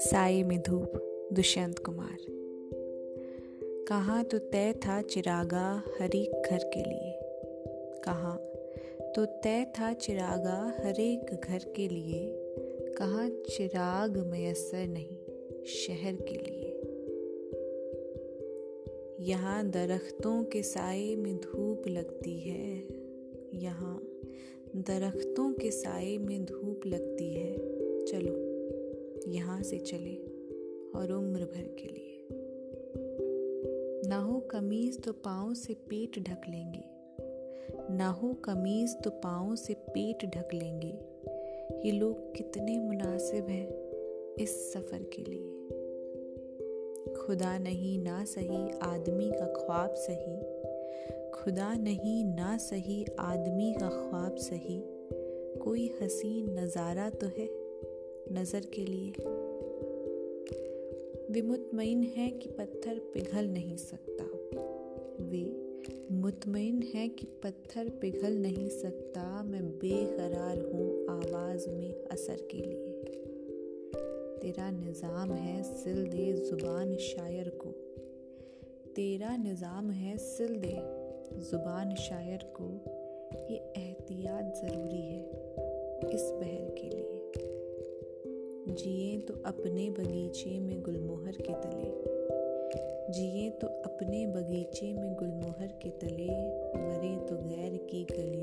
साई में धूप दुष्यंत कुमार। कहाँ तो तय था चिरागा हरेक घर के लिए। कहाँ तो तय था चिरागा हरेक घर के लिए। कहाँ चिराग मयसर नहीं, शहर के लिए। यहाँ दरख्तों के साए में धूप लगती है। यहाँ दरख्तों के साए में धूप लगती है। चलो, यहाँ से चले और उम्र भर के लिए। ना हो कमीज तो पाँव से पेट ढक लेंगे। ना हो कमीज तो पाँव से पेट ढक लेंगे। ये लोग कितने मुनासिब हैं इस सफ़र के लिए। खुदा नहीं ना सही, आदमी का ख्वाब सही। खुदा नहीं, ना सही, आदमी का ख्वाब सही। कोई हसीन नज़ारा तो है नज़र के लिए। वे मुतमिन है कि पत्थर पिघल नहीं सकता। वे मुतमिन है कि पत्थर पिघल नहीं सकता। मैं बेकरार हूँ आवाज़ में असर के लिए। तेरा निज़ाम है सिल दे ज़ुबान शायर को। तेरा निज़ाम है सिल दे ज़ुबान शायर को ये एहतियात ज़रूरी है इस बहर के लिए। जिए तो अपने बगीचे में गुलमोहर के तले। जिए तो अपने बगीचे में गुलमोहर के तले। मरे तो गैर की गलियों